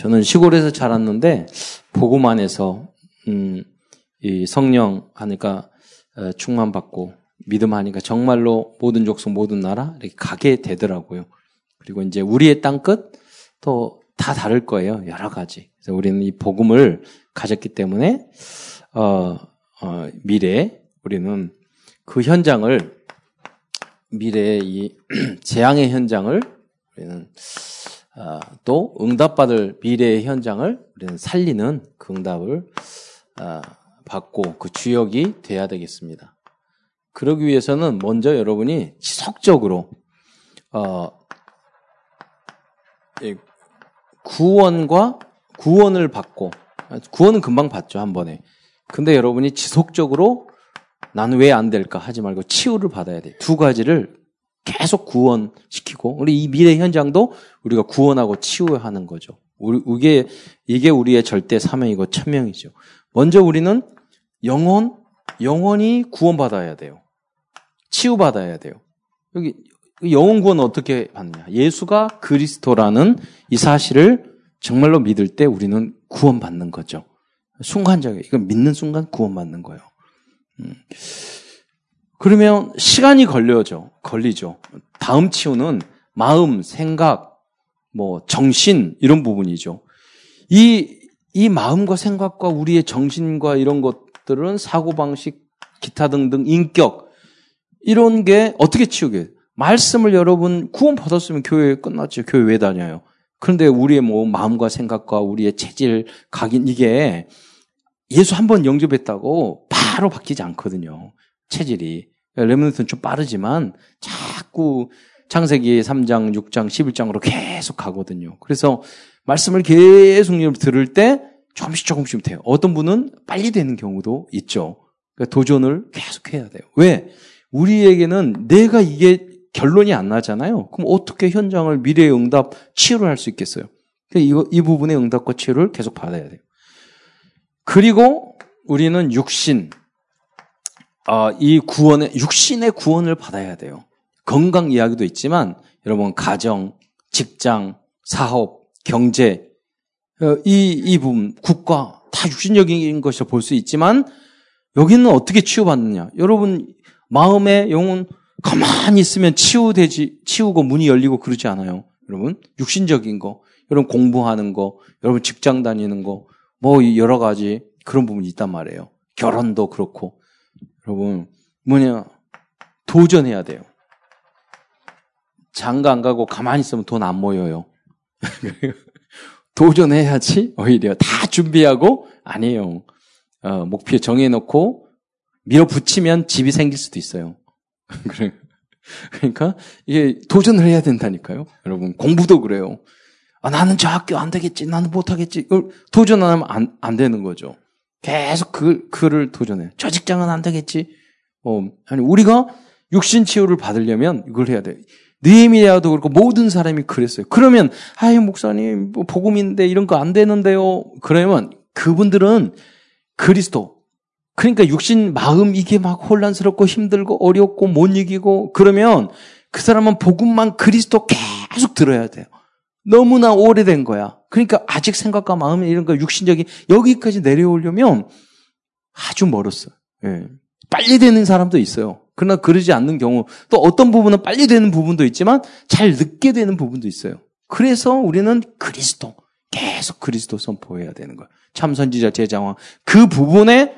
저는 시골에서 자랐는데 보고만 해서 음, 이 성령 하니까 어, 충만 받고 믿음 하니까 정말로 모든 족속 모든 나라 이렇게 가게 되더라고요. 그리고 이제 우리의 땅끝 또 다 다를 거예요. 여러 가지. 그래서 우리는 이 복음을 가졌기 때문에 어, 어, 미래 우리는 그 현장을 미래의 이 재앙의 현장을 우리는 어, 또 응답받을 미래의 현장을 우리는 살리는 그 응답을 어, 받고 그 주역이 돼야 되겠습니다. 그러기 위해서는 먼저 여러분이 지속적으로 어, 구원과 구원을 받고 구원은 금방 받죠 한 번에. 근데 여러분이 지속적으로 나는 왜안 될까 하지 말고 치유를 받아야 돼. 두 가지를 계속 구원시키고 우리 이 미래 현장도 우리가 구원하고 치유하는 거죠. 우리, 이게 이게 우리의 절대 사명이고 천명이죠. 먼저 우리는 영혼 영혼이 구원받아야 돼요. 치유받아야 돼요. 여기 영혼 구원 어떻게 받느냐? 예수가 그리스도라는 이 사실을 정말로 믿을 때 우리는 구원받는 거죠. 순간적이에요. 이건 믿는 순간 구원받는 거예요. 음. 그러면 시간이 걸려죠. 걸리죠. 다음 치유는 마음, 생각, 뭐 정신 이런 부분이죠. 이 이 마음과 생각과 우리의 정신과 이런 것들은 사고 방식, 기타 등등 인격 이런 게 어떻게 치우게? 말씀을 여러분 구원 받았으면 교회 끝났죠. 교회 왜 다녀요? 그런데 우리의 뭐 마음과 생각과 우리의 체질, 각인 이게 예수 한 번 영접했다고 바로 바뀌지 않거든요. 체질이. 레몬트는 좀 빠르지만 자꾸 창세기 3장, 6장, 11장으로 계속 가거든요. 그래서 말씀을 계속 들을 때 조금씩 조금씩 돼요. 어떤 분은 빨리 되는 경우도 있죠. 그러니까 도전을 계속 해야 돼요. 왜? 우리에게는 내가 이게 결론이 안 나잖아요. 그럼 어떻게 현장을 미래의 응답 치유를 할 수 있겠어요? 그러니까 이거, 이 부분의 응답과 치유를 계속 받아야 돼요. 그리고 우리는 육신, 아, 이 구원의, 육신의 구원을 받아야 돼요. 건강 이야기도 있지만, 여러분, 가정, 직장, 사업, 경제, 어, 이, 이 부분, 국가, 다 육신적인 것을 볼수 있지만, 여기는 어떻게 치유받느냐? 여러분, 마음의 영혼, 가만히 있으면 치유되지, 치우고 문이 열리고 그러지 않아요. 여러분, 육신적인 거, 여러분 공부하는 거, 여러분 직장 다니는 거, 뭐 여러 가지 그런 부분이 있단 말이에요. 결혼도 그렇고. 여러분, 뭐냐, 도전해야 돼요. 장가 안 가고 가만히 있으면 돈 안 모여요. 도전해야지, 오히려. 다 준비하고, 아니에요. 어, 목표 정해놓고, 밀어붙이면 집이 생길 수도 있어요. 그러니까 이게 도전을 해야 된다니까요. 여러분 공부도 그래요. 아, 나는 저 학교 안 되겠지. 나는 못 하겠지. 도전 안 하면 안, 안 되는 거죠. 계속 그, 그를 도전해. 저 직장은 안 되겠지. 어, 아니, 우리가 육신 치유를 받으려면 이걸 해야 돼. 느헤미야도 그렇고 모든 사람이 그랬어요. 그러면 아유 목사님 뭐 복음인데 이런 거 안 되는데요. 그러면 그분들은 그리스도 그러니까 육신 마음 이게 막 혼란스럽고 힘들고 어렵고 못 이기고 그러면 그 사람은 복음만 그리스도 계속 들어야 돼요. 너무나 오래된 거야. 그러니까 아직 생각과 마음 이런 거 육신적인 여기까지 내려오려면 아주 멀었어요. 예. 빨리 되는 사람도 있어요. 그러나 그러지 않는 경우 또 어떤 부분은 빨리 되는 부분도 있지만 잘 늦게 되는 부분도 있어요. 그래서 우리는 그리스도 계속 그리스도 선포해야 되는 거예요. 참 선지자 제자왕 그 부분에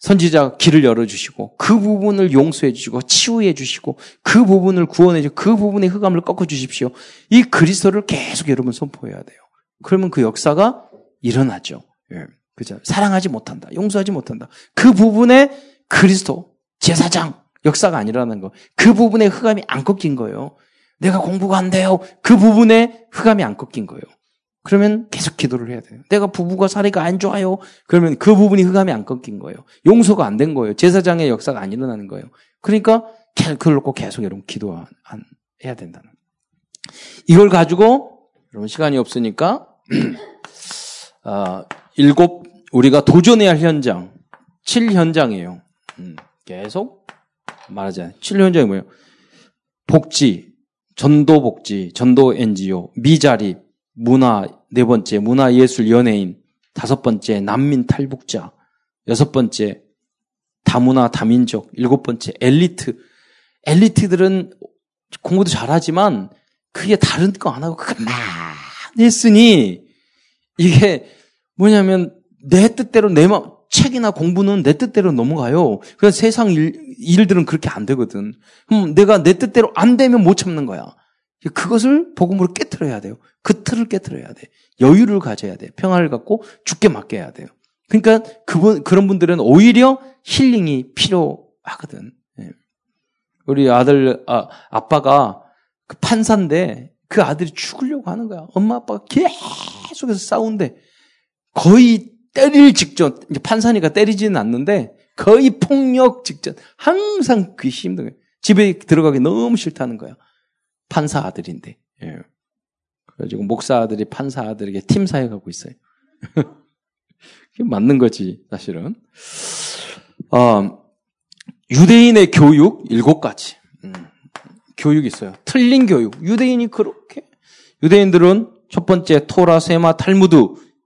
선지자 길을 열어주시고 그 부분을 용서해 주시고 치유해 주시고 그 부분을 구원해 주시고 그 부분의 흑암을 꺾어 주십시오. 이 그리스도를 계속 여러분 선포해야 돼요. 그러면 그 역사가 일어나죠. 예. 그죠? 사랑하지 못한다. 용서하지 못한다. 그 부분에 그리스도 제사장 역사가 아니라는 거. 그 부분에 흑암이 안 꺾인 거예요. 내가 공부가 안 돼요. 그 부분에 흑암이 안 꺾인 거예요. 그러면 계속 기도를 해야 돼요. 내가 부부가 사이가 안 좋아요. 그러면 그 부분이 흑암이 안 꺾인 거예요. 용서가 안 된 거예요. 제사장의 역사가 안 일어나는 거예요. 그러니까 그걸 놓고 계속 여러분 기도해야 된다는. 이걸 가지고 여러분 시간이 없으니까 아, 일곱 우리가 도전해야 할 현장 7 현장이에요. 음, 계속 말하자. 7현장이 뭐예요? 복지, 전도 복지, 전도 NGO, 미자립, 문화, 네 번째 문화 예술 연예인, 다섯 번째 난민 탈북자, 여섯 번째 다문화 다민족, 일곱 번째 엘리트. 엘리트들은 공부도 잘하지만 그게 다른 거 안 하고 그만 했으니 이게 뭐냐면 내 뜻대로 내 마, 책이나 공부는 내 뜻대로 넘어가요. 그래서 세상 일, 일들은 그렇게 안 되거든. 그럼 내가 내 뜻대로 안 되면 못 참는 거야. 그것을 복음으로 깨뜨려야 돼요. 그 틀을 깨뜨려야 돼. 여유를 가져야 돼. 평화를 갖고 죽게 맡겨야 돼요. 그러니까 그분 그런 분들은 오히려 힐링이 필요하거든. 예. 우리 아들 아, 아빠가 그 판사인데 그 아들이 죽으려고 하는 거야. 엄마 아빠가 계속해서 싸운데 거의 때릴 직전 이제 판사니까 때리지는 않는데 거의 폭력 직전 항상 그 힘든 거야. 집에 들어가기 너무 싫다는 거야. 판사 아들인데. 예. 그래가지고 목사 아들이 판사 아들에게 팀 사역하고 있어요. 그게 맞는 거지, 사실은. 어, 유대인의 교육 일곱 가지. 음, 교육이 있어요. 틀린 교육. 유대인이 그렇게. 유대인들은 첫 번째 토라, 세마, 탈무드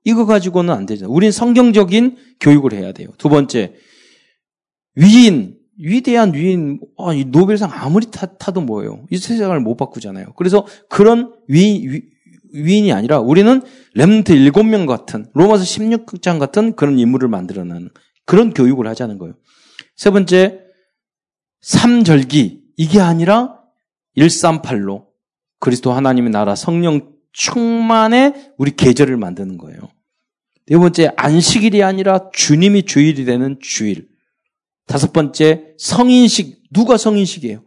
이거 가지고는 안 되죠. 우린 성경적인 교육을 해야 돼요. 두 번째 위인, 위대한 위인, 아, 이 노벨상 아무리 타, 타도 뭐예요? 이 세상을 못 바꾸잖아요. 그래서 그런 위, 위, 위인이 아니라 우리는 렘트 7명 같은 로마서 16장 같은 그런 인물을 만들어내는 그런 교육을 하자는 거예요. 세 번째, 삼절기 이게 아니라 138로 그리스도 하나님의 나라 성령 충만의 우리 계절을 만드는 거예요. 네 번째, 안식일이 아니라 주님이 주일이 되는 주일. 다섯 번째, 성인식. 누가 성인식이에요?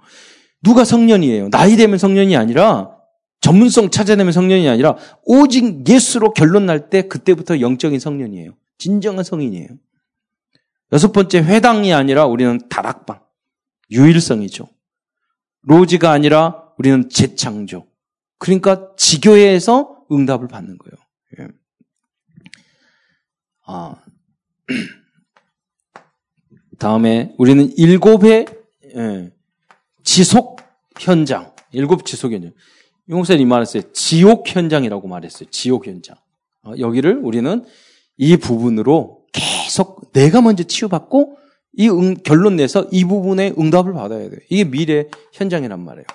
누가 성년이에요? 나이 되면 성년이 아니라 전문성 찾아내면 성년이 아니라 오직 예수로 결론 날 때 그때부터 영적인 성년이에요. 진정한 성인이에요. 여섯 번째 회당이 아니라 우리는 다락방. 유일성이죠. 로지가 아니라 우리는 재창조. 그러니까 지교회에서 응답을 받는 거예요. 예. 아. 다음에 우리는 일곱의 예, 지속 현장. 일곱 지속 현장. 용사님 말했어요. 지옥 현장이라고 말했어요. 지옥 현장. 어, 여기를 우리는 이 부분으로 계속 내가 먼저 치유받고 이 응, 결론 내서 이 부분에 응답을 받아야 돼요. 이게 미래 현장이란 말이에요.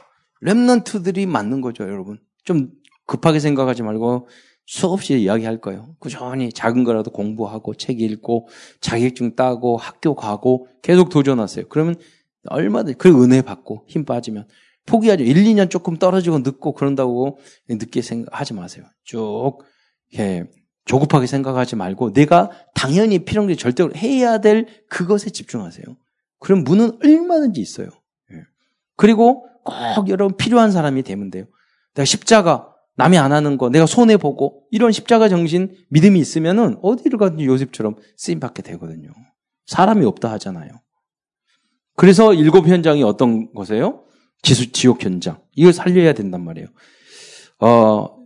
랩런트들이 맞는 거죠, 여러분. 좀 급하게 생각하지 말고 수없이 이야기할 거예요. 꾸준히 작은 거라도 공부하고 책 읽고 자격증 따고 학교 가고 계속 도전하세요. 그러면 얼마든지 그 은혜 받고 힘 빠지면 포기하죠. 1, 2년 조금 떨어지고 늦고 그런다고 늦게 생각하지 마세요. 쭉 예, 조급하게 생각하지 말고 내가 당연히 필요한 게 절대로 해야 될 그것에 집중하세요. 그럼 문은 얼마든지 있어요. 예. 그리고 꼭 여러분 필요한 사람이 되면 돼요. 내가 십자가 남이 안 하는 거 내가 손해 보고 이런 십자가 정신 믿음이 있으면은 어디를 가든지 요셉처럼 쓰임 받게 되거든요. 사람이 없다 하잖아요. 그래서 일곱 현장이 어떤 것이에요? 지수, 지옥 현장. 이걸 살려야 된단 말이에요. 어,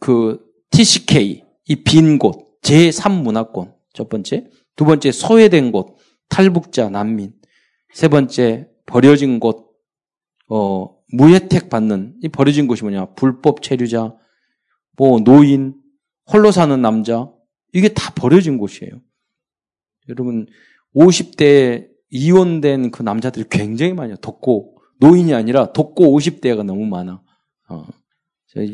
그, TCK, 이 빈 곳, 제3문화권, 첫 번째. 두 번째, 소외된 곳, 탈북자, 난민. 세 번째, 버려진 곳, 어, 무혜택 받는, 이 버려진 곳이 뭐냐. 불법 체류자, 뭐, 노인, 홀로 사는 남자. 이게 다 버려진 곳이에요. 여러분, 50대 이혼된 그 남자들이 굉장히 많아요. 덥고, 노인이 아니라 독고 50대가 너무 많아. 어.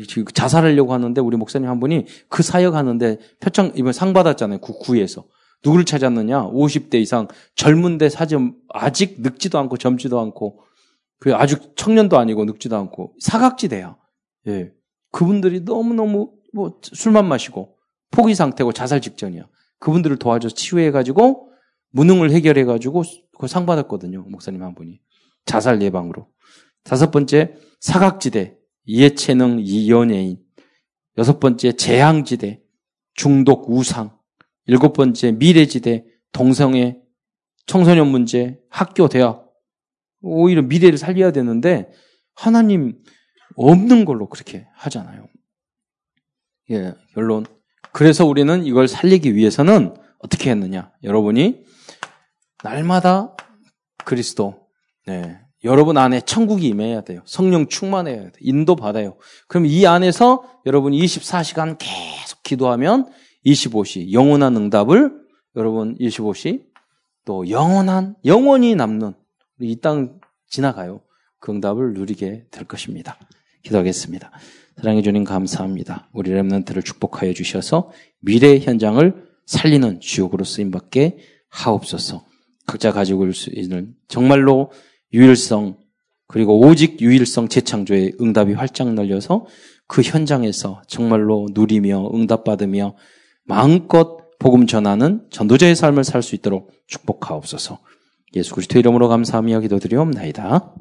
지금 자살하려고 하는데 우리 목사님 한 분이 그 사역 하는데 표창 이번 상 받았잖아요. 국구에서 누구를 찾았느냐? 50대 이상 젊은데 사진 아직 늙지도 않고 젊지도 않고 그 아주 청년도 아니고 늙지도 않고 사각지대야. 예. 그분들이 너무너무 뭐 술만 마시고 포기 상태고 자살 직전이야. 그분들을 도와줘서 치유해 가지고 무능을 해결해 가지고 그상 받았거든요. 목사님 한 분이. 자살 예방으로. 다섯 번째, 사각지대, 이해체능, 이연예인. 여섯 번째, 재앙지대, 중독, 우상. 일곱 번째, 미래지대, 동성애, 청소년 문제, 학교, 대학. 오히려 미래를 살려야 되는데, 하나님 없는 걸로 그렇게 하잖아요. 예, 결론. 그래서 우리는 이걸 살리기 위해서는 어떻게 했느냐? 여러분이 날마다 그리스도, 네. 여러분 안에 천국이 임해야 돼요. 성령 충만해야 돼요. 인도 받아요. 그럼 이 안에서 여러분 24시간 계속 기도하면 25시 영원한 응답을 여러분 25시 또 영원한 영원히 남는 이 땅 지나가요. 그 응답을 누리게 될 것입니다. 기도하겠습니다. 사랑해 주님 감사합니다. 우리 렘넌트를 축복하여 주셔서 미래 현장을 살리는 주역으로 쓰임 받게 하옵소서. 각자 가지고 있는 정말로 유일성 그리고 오직 유일성 재창조의 응답이 활짝 날려서 그 현장에서 정말로 누리며 응답받으며 마음껏 복음 전하는 전도자의 삶을 살 수 있도록 축복하옵소서. 예수 그리스도 이름으로 감사하며 기도드리옵나이다.